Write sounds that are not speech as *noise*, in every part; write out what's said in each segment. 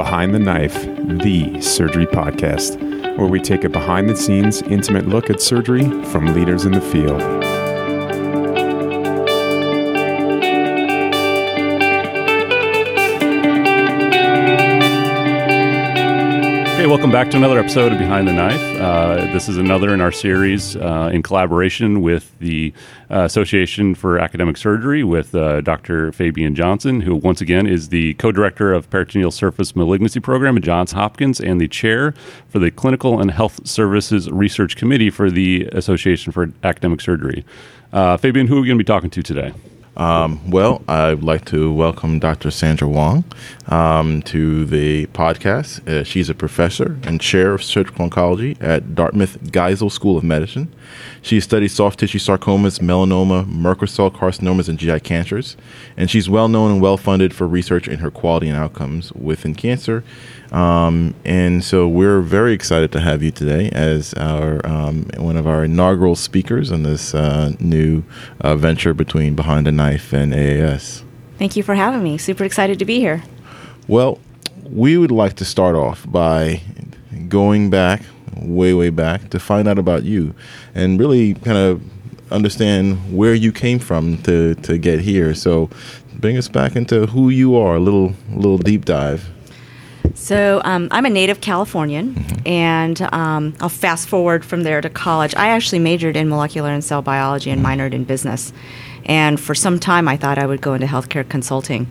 Behind the Knife, the surgery podcast, where we take a behind the scenes, intimate look at surgery from leaders in the field. Okay, welcome back to another episode of Behind the Knife. Uh, this is another in our series uh, in collaboration with the uh, Association for Academic Surgery with uh, Dr. Fabian Johnston, who once again is the co director of Peritoneal Surface Malignancy Program at Johns Hopkins and the chair for the Clinical and Health Services Research Committee for the Association for Academic Surgery. Uh, Fabian, who are we going to be talking to today? Um, well, I'd like to welcome Dr. Sandra Wong um, to the podcast. Uh, she's a professor and chair of surgical oncology at Dartmouth Geisel School of Medicine. She studies soft tissue sarcomas, melanoma, Merkel cell carcinomas, and GI cancers. And she's well known and well funded for research in her quality and outcomes within cancer. Um, and so we're very excited to have you today as our um, one of our inaugural speakers on this uh, new uh, venture between Behind the Knife and AAS. Thank you for having me. Super excited to be here. Well, we would like to start off by going back, way, way back, to find out about you and really kind of understand where you came from to, to get here. So bring us back into who you are, a little, little deep dive. So um, I'm a native Californian, mm-hmm. and um, I'll fast forward from there to college. I actually majored in molecular and cell biology and mm-hmm. minored in business. And for some time, I thought I would go into healthcare consulting.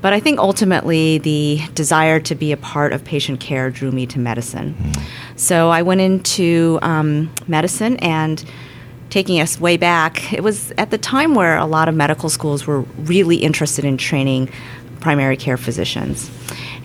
But I think ultimately the desire to be a part of patient care drew me to medicine. Mm-hmm. So I went into um, medicine and taking us way back, it was at the time where a lot of medical schools were really interested in training primary care physicians.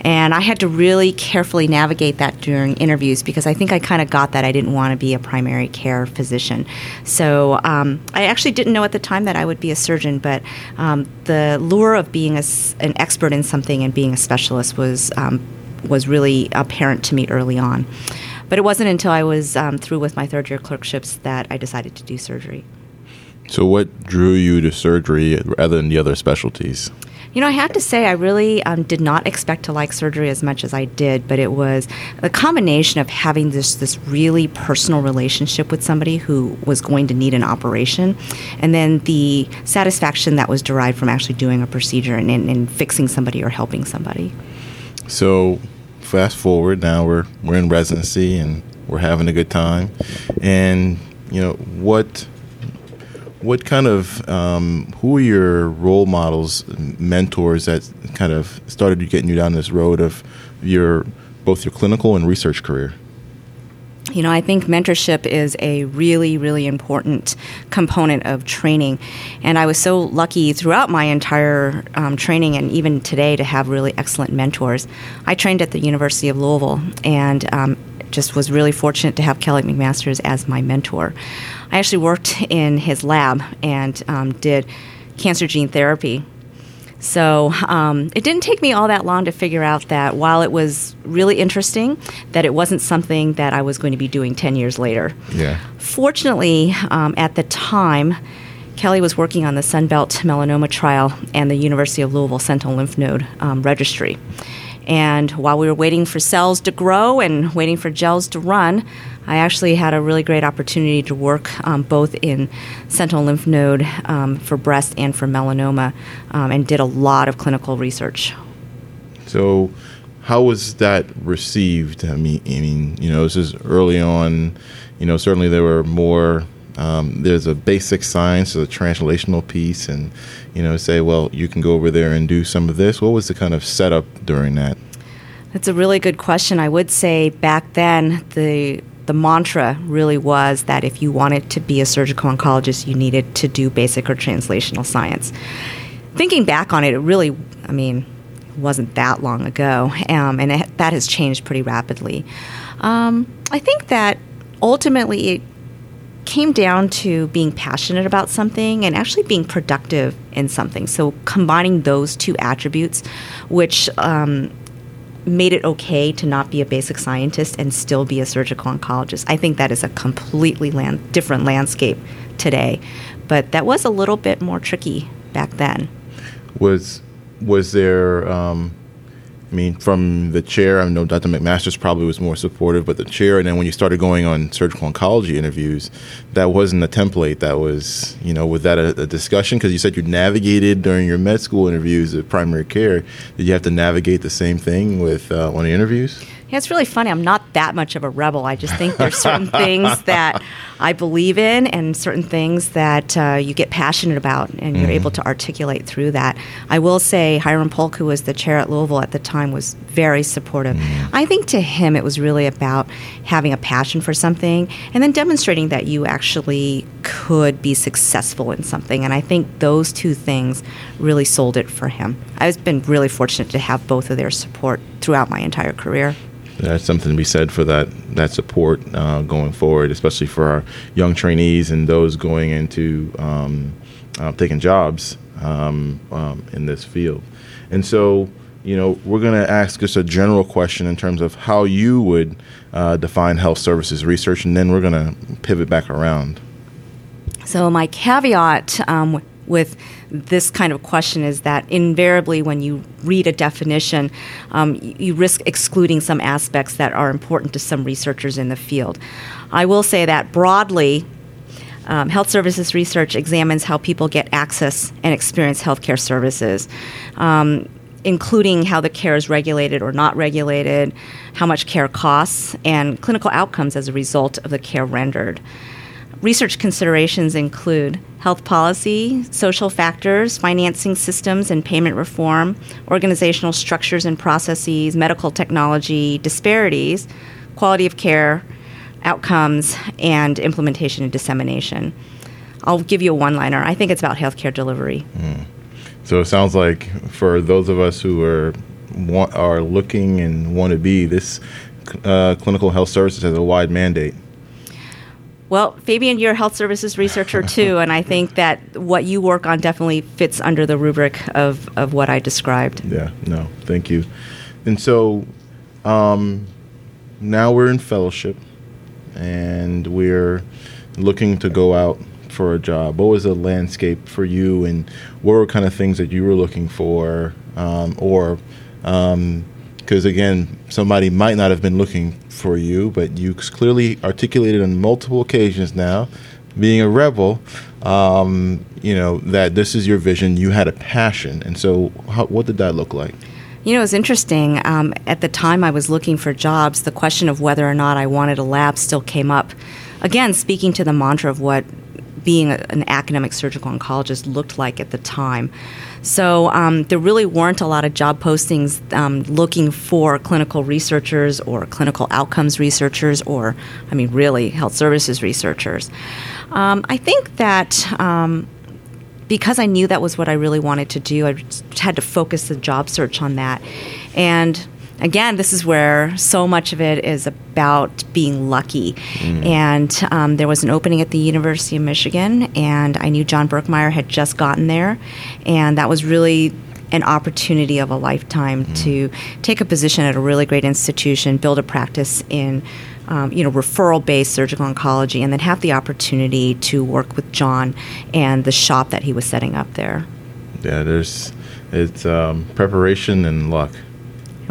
And I had to really carefully navigate that during interviews because I think I kind of got that I didn't want to be a primary care physician. So um, I actually didn't know at the time that I would be a surgeon, but um, the lure of being a, an expert in something and being a specialist was um, was really apparent to me early on. But it wasn't until I was um, through with my third year clerkships that I decided to do surgery. So, what drew you to surgery rather than the other specialties? You know, I have to say, I really um, did not expect to like surgery as much as I did, but it was a combination of having this this really personal relationship with somebody who was going to need an operation, and then the satisfaction that was derived from actually doing a procedure and, and, and fixing somebody or helping somebody. So, fast forward now, we're we're in residency and we're having a good time, and you know what what kind of um, who are your role models, mentors that kind of started you getting you down this road of your both your clinical and research career? You know, I think mentorship is a really, really important component of training. And I was so lucky throughout my entire um, training and even today to have really excellent mentors. I trained at the University of Louisville and um, just was really fortunate to have Kelly McMasters as my mentor. I actually worked in his lab and um, did cancer gene therapy. So um, it didn't take me all that long to figure out that while it was really interesting, that it wasn't something that I was going to be doing 10 years later. Yeah. Fortunately, um, at the time, Kelly was working on the Sunbelt melanoma trial and the University of Louisville sentinel lymph node um, registry. And while we were waiting for cells to grow and waiting for gels to run, I actually had a really great opportunity to work um, both in sentinel lymph node um, for breast and for melanoma um, and did a lot of clinical research. So, how was that received? I mean, I mean, you know, this is early on. You know, certainly there were more um, there's a basic science, a translational piece, and you know, say, well, you can go over there and do some of this. What was the kind of setup during that? That's a really good question. I would say back then the the mantra really was that if you wanted to be a surgical oncologist, you needed to do basic or translational science. Thinking back on it, it really, I mean, wasn't that long ago, um, and it, that has changed pretty rapidly. Um, I think that ultimately it came down to being passionate about something and actually being productive in something. So combining those two attributes, which um, made it okay to not be a basic scientist and still be a surgical oncologist. I think that is a completely land- different landscape today, but that was a little bit more tricky back then. Was was there um, I mean, from the chair, I know Dr. McMasters probably was more supportive, but the chair, and then when you started going on surgical oncology interviews, that wasn't a template. That was, you know, was that a, a discussion? Because you said you navigated during your med school interviews of primary care. Did you have to navigate the same thing with uh, on the interviews? Yeah, it's really funny. I'm not that much of a rebel. I just think there's certain *laughs* things that I believe in and certain things that uh, you get passionate about and you're able to articulate through that. I will say Hiram Polk, who was the chair at Louisville at the time, was very supportive. I think to him it was really about having a passion for something and then demonstrating that you actually could be successful in something. And I think those two things really sold it for him. I've been really fortunate to have both of their support throughout my entire career. That's something to be said for that that support uh, going forward, especially for our young trainees and those going into um, uh, taking jobs um, um, in this field. And so, you know, we're going to ask just a general question in terms of how you would uh, define health services research, and then we're going to pivot back around. So, my caveat um, with this kind of question is that invariably, when you read a definition, um, you, risk excluding some aspects that are important to some researchers in the field. I will say that broadly, um, health services research examines how people get access and experience healthcare services. Um, including how the care is regulated or not regulated, how much care costs, and clinical outcomes as a result of the care rendered. Research considerations include health policy, social factors, financing systems and payment reform, organizational structures and processes, medical technology, disparities, quality of care, outcomes, and implementation and dissemination. I'll give you a one liner. I think it's about healthcare delivery. So it sounds like for those of us who are want, are looking and want to be this uh, clinical health services has a wide mandate. Well, Fabian, you're a health services researcher too, *laughs* and I think that what you work on definitely fits under the rubric of, of what I described. Yeah, no, thank you. And so um, now we're in fellowship and we're looking to go out for a job. What was the landscape for you, and what were kind of things that you were looking for, um, or because again, somebody might not have been looking for you, but you clearly articulated on multiple occasions now, being a rebel, um, you know that this is your vision. You had a passion, and so how, what did that look like? You know, it's interesting. Um, at the time I was looking for jobs, the question of whether or not I wanted a lab still came up. Again, speaking to the mantra of what being a, an academic surgical oncologist looked like at the time. So um, there really weren't a lot of job postings um, looking for clinical researchers or clinical outcomes researchers or, I mean, really health services researchers. Um, I think that um, because I knew that was what I really wanted to do, I had to focus the job search on that. And again, this is where so much of it is about being lucky. And um, there was an opening at the University of Michigan, and I knew John Birkmeyer had just gotten there, and that was really an opportunity of a lifetime to take a position at a really great institution, build a practice in. Um, you know, referral-based surgical oncology, and then have the opportunity to work with John and the shop that he was setting up there. Yeah, there's it's um, preparation and luck.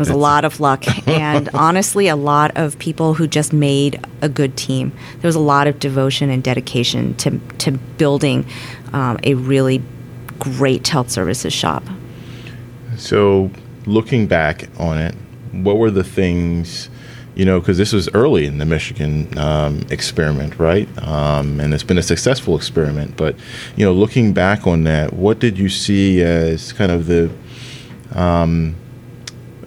It was a lot of luck, *laughs* and honestly, a lot of people who just made a good team. There was a lot of devotion and dedication to to building um, a really great health services shop. So, looking back on it, what were the things, you know, because this was early in the Michigan um, experiment, right? Um, and it's been a successful experiment. But, you know, looking back on that, what did you see as kind of the um,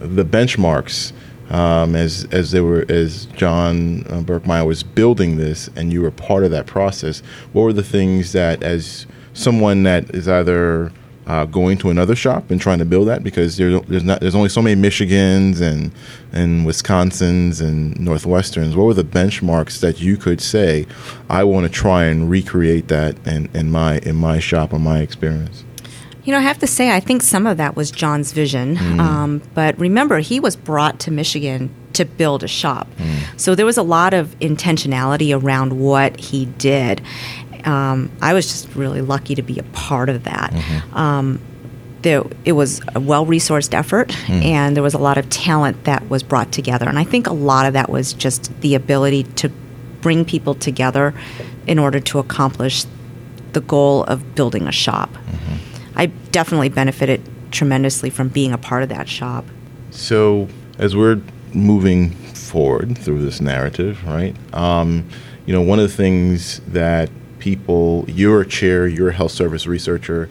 the benchmarks um, as as they were as John uh, Birkmeyer was building this, and you were part of that process? What were the things that, as someone that is either uh, going to another shop and trying to build that because there's there's not there's only so many Michigans and and Wisconsins and Northwesterns. What were the benchmarks that you could say, I want to try and recreate that in, in my in my shop or my experience? You know, I have to say, I think some of that was John's vision. Um, but remember, he was brought to Michigan to build a shop. So there was a lot of intentionality around what he did. Um, I was just really lucky to be a part of that. Um, there, it was a well resourced effort, and there was a lot of talent that was brought together. And I think a lot of that was just the ability to bring people together in order to accomplish the goal of building a shop. I definitely benefited tremendously from being a part of that shop. So, as we're moving forward through this narrative, right? Um, you know, one of the things that people, you're a chair, you're a health service researcher,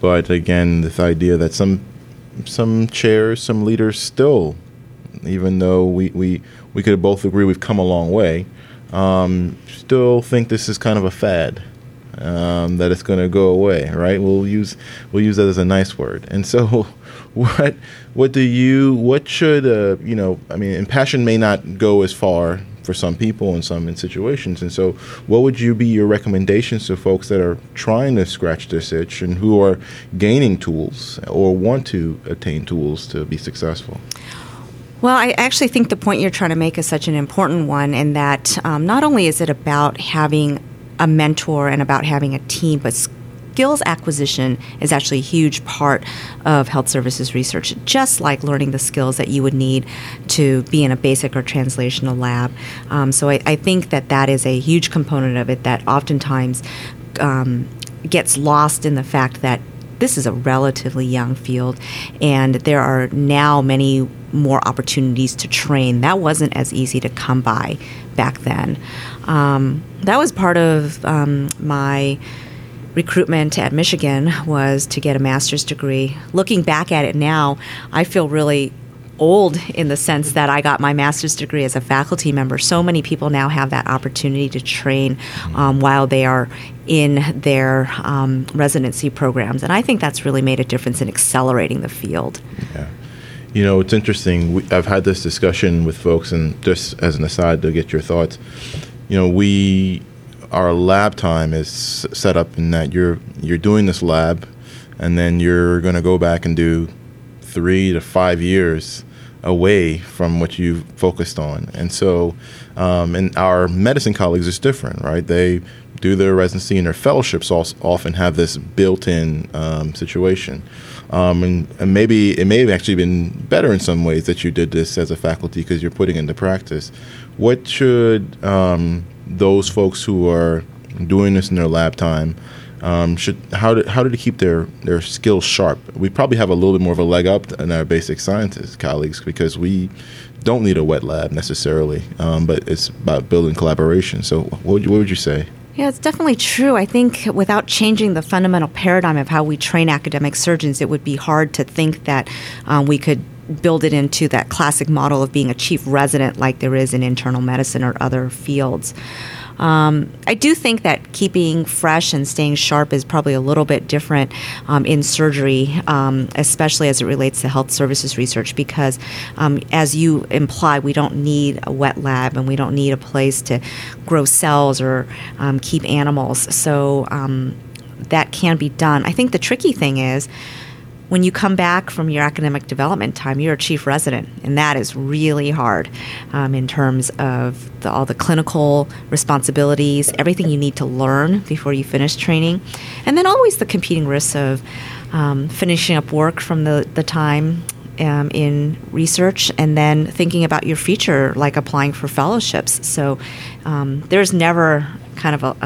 but again, this idea that some some chairs, some leaders still, even though we we we could both agree we've come a long way, um, still think this is kind of a fad. Um, that it's going to go away, right? We'll use we'll use that as a nice word. And so, *laughs* what what do you what should uh, you know? I mean, and passion may not go as far for some people in some in situations. And so, what would you be your recommendations to folks that are trying to scratch this itch and who are gaining tools or want to attain tools to be successful? Well, I actually think the point you're trying to make is such an important one, in that um, not only is it about having a mentor and about having a team, but skills acquisition is actually a huge part of health services research, just like learning the skills that you would need to be in a basic or translational lab. Um, so I, I, think that that is a huge component of it that oftentimes um, gets lost in the fact that this is a relatively young field, and there are now many more opportunities to train. That wasn't as easy to come by back then. Um, that was part of um, my recruitment at Michigan was to get a master's degree. Looking back at it now, I feel really old in the sense that I got my master's degree as a faculty member. So many people now have that opportunity to train um, while they are in their um, residency programs, and I think that's really made a difference in accelerating the field. Yeah. You know, it's interesting. We, I've had this discussion with folks, and just as an aside to get your thoughts, you know, we our lab time is set up in that you're you're doing this lab, and then you're going to go back and do three to five years away from what you've focused on. And so, um, and our medicine colleagues is different, right? They do their residency and their fellowships also often have this built-in um, situation. Um, and, and, maybe it may have actually been better in some ways that you did this as a faculty because you're putting into practice. What should um, those folks who are doing this in their lab time um, should how to how to keep their their skills sharp. We probably have a little bit more of a leg up than our basic scientists colleagues because we don't need a wet lab necessarily, um, but it's about building collaboration. So, what would you, what would you say? Yeah, it's definitely true. I think without changing the fundamental paradigm of how we train academic surgeons, it would be hard to think that um, we could build it into that classic model of being a chief resident like there is in internal medicine or other fields. Um, I do think that keeping fresh and staying sharp is probably a little bit different um, in surgery, um, especially as it relates to health services research, because um, as you imply, we don't need a wet lab and we don't need a place to grow cells or um, keep animals. So um, that can be done. I think the tricky thing is when you come back from your academic development time, you're a chief resident, and that is really hard um, in terms of the, all the clinical responsibilities, everything you need to learn before you finish training, and then always the competing risks of um, finishing up work from the, the time um, in research and then thinking about your future, like applying for fellowships. So um, there's never kind of a,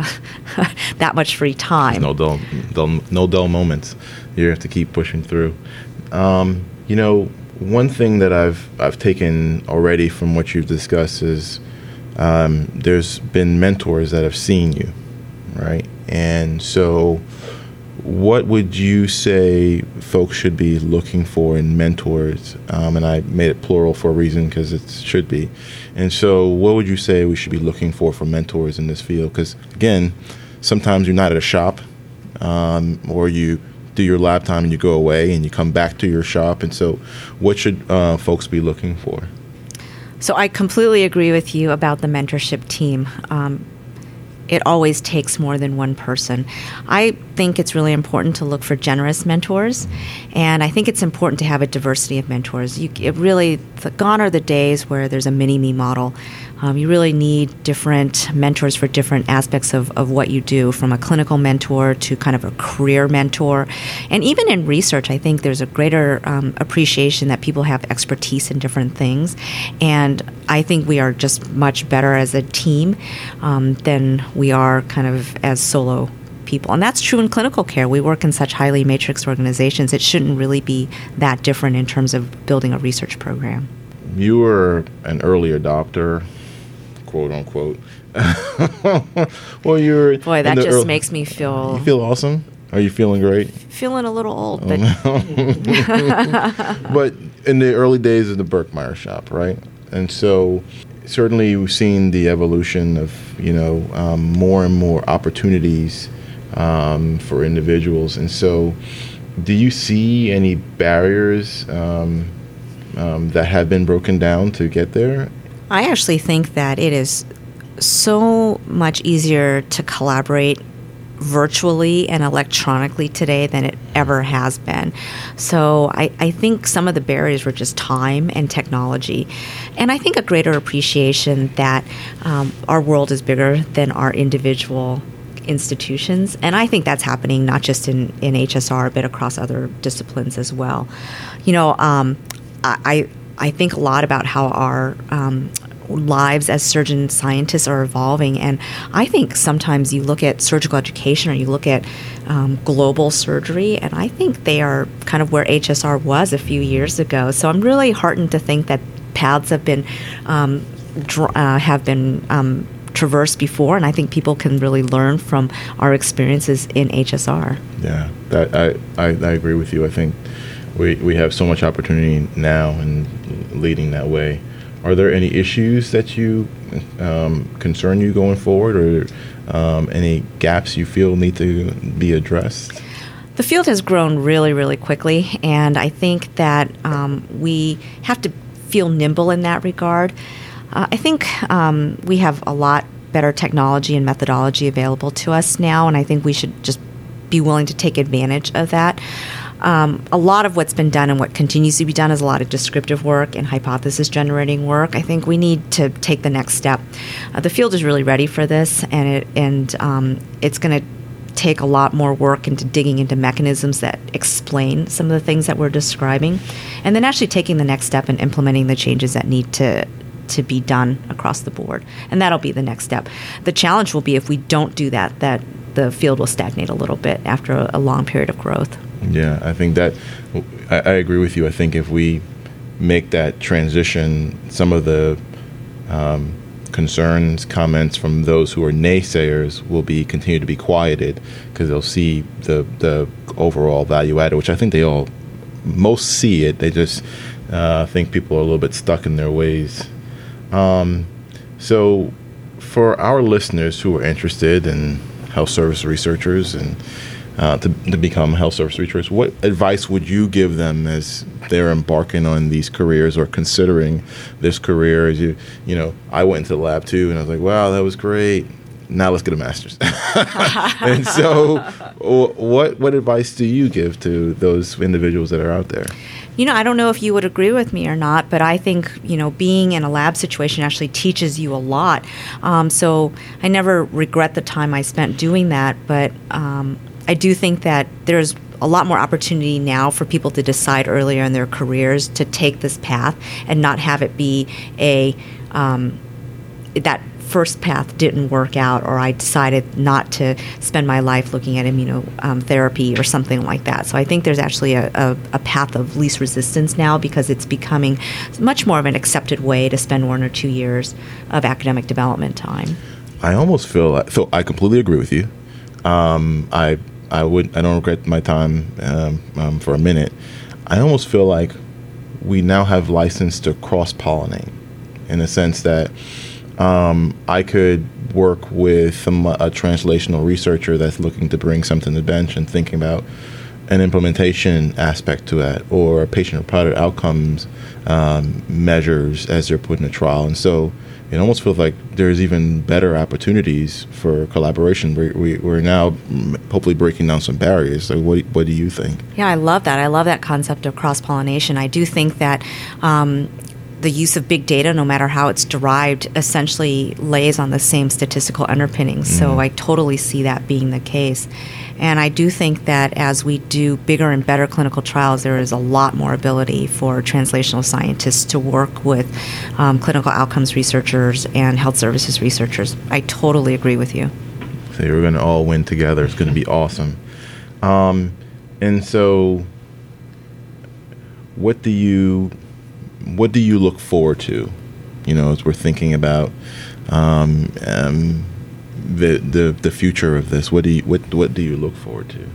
*laughs* that much free time. No dull, dull, no dull moments you have to keep pushing through. Um, you know, one thing that I've I've taken already from what you've discussed is um, there's been mentors that have seen you, right? And so, what would you say folks should be looking for in mentors? Um, and I made it plural for a reason because it should be. And so, what would you say we should be looking for for mentors in this field? Because again, sometimes you're not at a shop, um, or you do your lab time and you go away and you come back to your shop. And so, what should uh, folks be looking for? So, I completely agree with you about the mentorship team. Um, it always takes more than one person. I think it's really important to look for generous mentors, and I think it's important to have a diversity of mentors. You, it really, the, gone are the days where there's a mini me model, Um, you really need different mentors for different aspects of, of what you do, from a clinical mentor to kind of a career mentor. And even in research, I think there's a greater um, appreciation that people have expertise in different things. And I think we are just much better as a team um, than we are kind of as solo people. And that's true in clinical care. We work in such highly matrix organizations. It shouldn't really be that different in terms of building a research program. You were an early adopter, quote unquote. *laughs* well, you're. Boy, that just early, makes me feel. You feel awesome? Are you feeling great? Feeling a little old, but. *laughs* but in the early days of the Birkmeyer shop, right? And so certainly we've seen the evolution of, you know, um, more and more opportunities um, for individuals. And so, do you see any barriers um, um, that have been broken down to get there? I actually think that it is so much easier to collaborate virtually and electronically today than it ever has been. So I, I, think some of the barriers were just time and technology. And I think a greater appreciation that um, our world is bigger than our individual institutions. And I think that's happening not just in, in HSR, but across other disciplines as well. You know, um, I, I think a lot about how our um, lives as surgeon scientists are evolving. And I think sometimes you look at surgical education or you look at um, global surgery, and I think they are kind of where HSR was a few years ago. So I'm really heartened to think that paths have been um, dr- uh, have been um, traversed before, and I think people can really learn from our experiences in HSR. Yeah, that I, I, I agree with you. I think we, we have so much opportunity now and leading that way. Are there any issues that you um, concern you going forward, or um, any gaps you feel need to be addressed? The field has grown really, really quickly, and I think that um, we have to feel nimble in that regard. Uh, I think um, we have a lot better technology and methodology available to us now, and I think we should just be willing to take advantage of that. Um, a lot of what's been done and what continues to be done is a lot of descriptive work and hypothesis generating work. I think we need to take the next step. Uh, the field is really ready for this, and it and um, it's going to take a lot more work into digging into mechanisms that explain some of the things that we're describing, and then actually taking the next step and implementing the changes that need to to be done across the board. And that'll be the next step. The challenge will be if we don't do that, that the field will stagnate a little bit after a, a long period of growth. Yeah, I think that I, I, agree with you. I think if we make that transition, some of the um, concerns, comments from those who are naysayers will be continue to be quieted because they'll see the the overall value added, which I think they all most see it. They just uh, think people are a little bit stuck in their ways um, so, for our listeners who are interested in health service researchers and uh, to, to become health service researchers, what advice would you give them as they're embarking on these careers or considering this career? As you, you know, I went into the lab too, and I was like, "Wow, that was great." Now let's get a master's. *laughs* and so, what what advice do you give to those individuals that are out there? you know, I don't know if you would agree with me or not, but I think, you know, being in a lab situation actually teaches you a lot. Um, so I never regret the time I spent doing that, but um, I do think that there's a lot more opportunity now for people to decide earlier in their careers to take this path and not have it be a um, that first path didn't work out, or I decided not to spend my life looking at immunotherapy um, or something like that. So I think there's actually a, a, a, path of least resistance now because it's becoming much more of an accepted way to spend one or two years of academic development time. I almost feel like, so I completely agree with you. Um, I I would I don't regret my time um, um for a minute. I almost feel like we now have license to cross pollinate in the sense that um, I could work with some, a translational researcher that's looking to bring something to the bench and thinking about an implementation aspect to that or patient-reported outcomes um, measures as they're put in a trial. And so it almost feels like there's even better opportunities for collaboration. We, we, we're now hopefully breaking down some barriers. So, what, what do you think? Yeah, I love that. I love that concept of cross pollination. I do think that um, the use of big data, no matter how it's derived, essentially lays on the same statistical underpinnings. So I totally see that being the case. And I do think that as we do bigger and better clinical trials, there is a lot more ability for translational scientists to work with um, clinical outcomes researchers and health services researchers. I totally agree with you. So we're going to all win together. It's going to be awesome. Um, and so, what do you what do you look forward to? You know, as we're thinking about um, um, the the the future of this, what do you what what do you look forward to?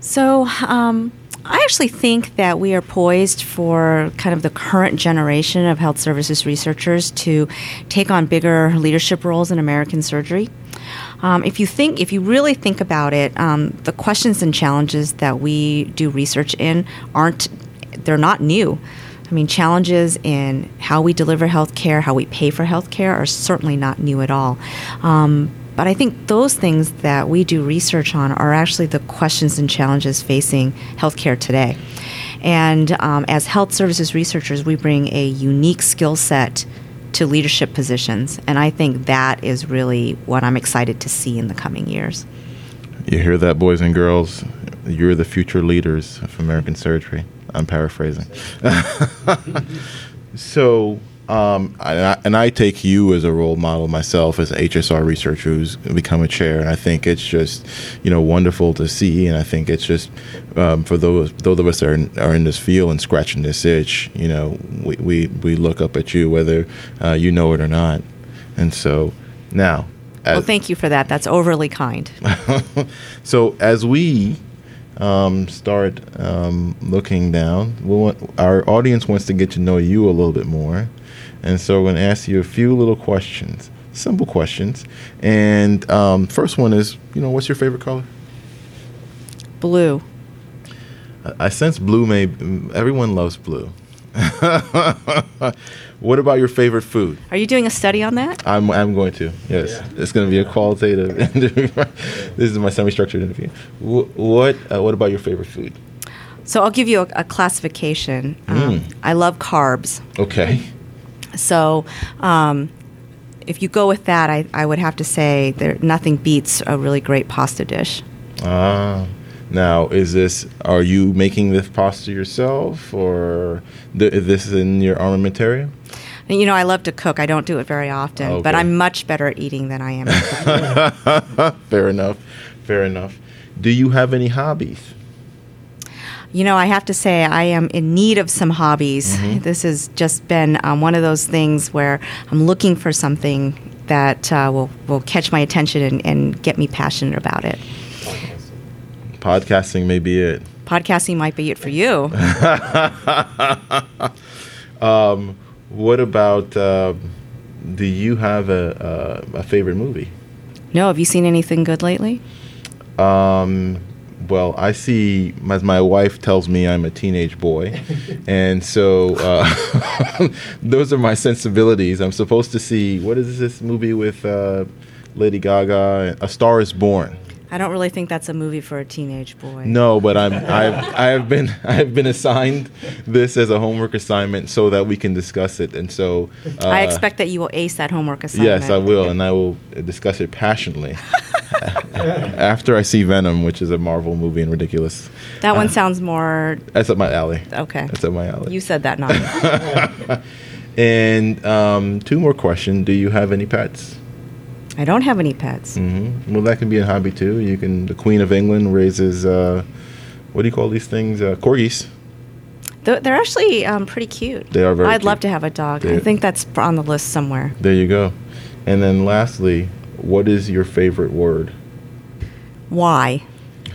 So, um, I actually think that we are poised for kind of the current generation of health services researchers to take on bigger leadership roles in American surgery. Um, if you think, if you really think about it, um, the questions and challenges that we do research in aren't, they're not new. I mean, challenges in how we deliver health care, how we pay for health care are certainly not new at all. Um, but I think those things that we do research on are actually the questions and challenges facing healthcare today. And um, as health services researchers, we bring a unique skill set to leadership positions. And I think that is really what I'm excited to see in the coming years. You hear that, boys and girls? You're the future leaders of American surgery. I'm paraphrasing. *laughs* so, um, and, I, and I take you as a role model myself as an HSR researcher who's become a chair, and I think it's just, you know, wonderful to see, and I think it's just um, for those those of us that are in, are in this field and scratching this itch, you know, we we, we look up at you whether uh, you know it or not, and so now. Well, thank you for that. That's overly kind. *laughs* so as we um, start um, looking down. We want, our audience wants to get to know you a little bit more, and so we're going to ask you a few little questions, simple questions. And um, first one is, you know, what's your favorite color? Blue. I, I sense blue may. Everyone loves blue. *laughs* what about your favorite food? Are you doing a study on that? I'm, I'm going to. Yes, yeah. it's going to be a qualitative *laughs* interview. this is my semi-structured interview. What uh, What about your favorite food? So I'll give you a, a classification. Um, mm. I love carbs. Okay. So. Um, if you go with that, I, I would have to say there nothing beats a really great pasta dish. Ah. Now, is this are you making this pasta yourself, or th- is this in your armamentarium? You know, I love to cook. I don't do it very often, okay. but I'm much better at eating than I am. *laughs* Fair enough. Fair enough. Do you have any hobbies? You know, I have to say, I am in need of some hobbies. Mm-hmm. This has just been um, one of those things where I'm looking for something that uh, will, will catch my attention and, and get me passionate about it podcasting may be it. Podcasting might be it for you. *laughs* um, what about? Uh, do you have a, a, a favorite movie? No. Have you seen anything good lately? Um, well, I see, as my wife tells me, I'm a teenage boy. *laughs* and so uh, *laughs* those are my sensibilities. I'm supposed to see, what is this movie with uh, Lady Gaga? A Star is Born. I don't really think that's a movie for a teenage boy. No, but I'm I've I have been *laughs* I have been assigned this as a homework assignment so that we can discuss it, and so uh, I expect that you will ace that homework assignment. Yes, I will, and I will discuss it passionately *laughs* after I see Venom, which is a Marvel movie and ridiculous. That one uh, sounds more. That's up my alley. Okay, that's up my alley. You said that, *laughs* not and um, two more questions: Do you have any pets? I don't have any pets. Mm-hmm. Well, that can be a hobby too. You can. The Queen of England raises. Uh, what do you call these things? Uh, corgis. They're actually um, pretty cute. They are very. I'd cute. love to have a dog. They're, I think that's on the list somewhere. There you go. And then lastly, what is your favorite word? Why?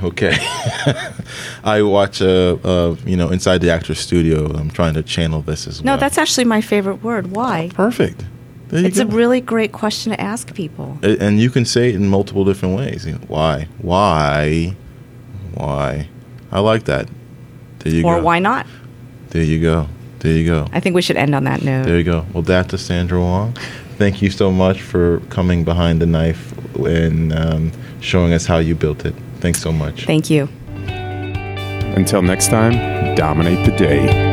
Okay. *laughs* I watch, uh, uh, you know, inside the actor's studio. I'm trying to channel this as no, well. No, that's actually my favorite word. Why? Perfect it's go. a really great question to ask people. And you can say it in multiple different ways. Why? Why? Why? I like that. There you or go. Or why not? There you go. There you go. I think we should end on that note. There you go. Well, Dr. Sandra Wong, thank you so much for coming behind the knife and um, showing us how you built it. Thanks so much. Thank you. Until next time, dominate the day.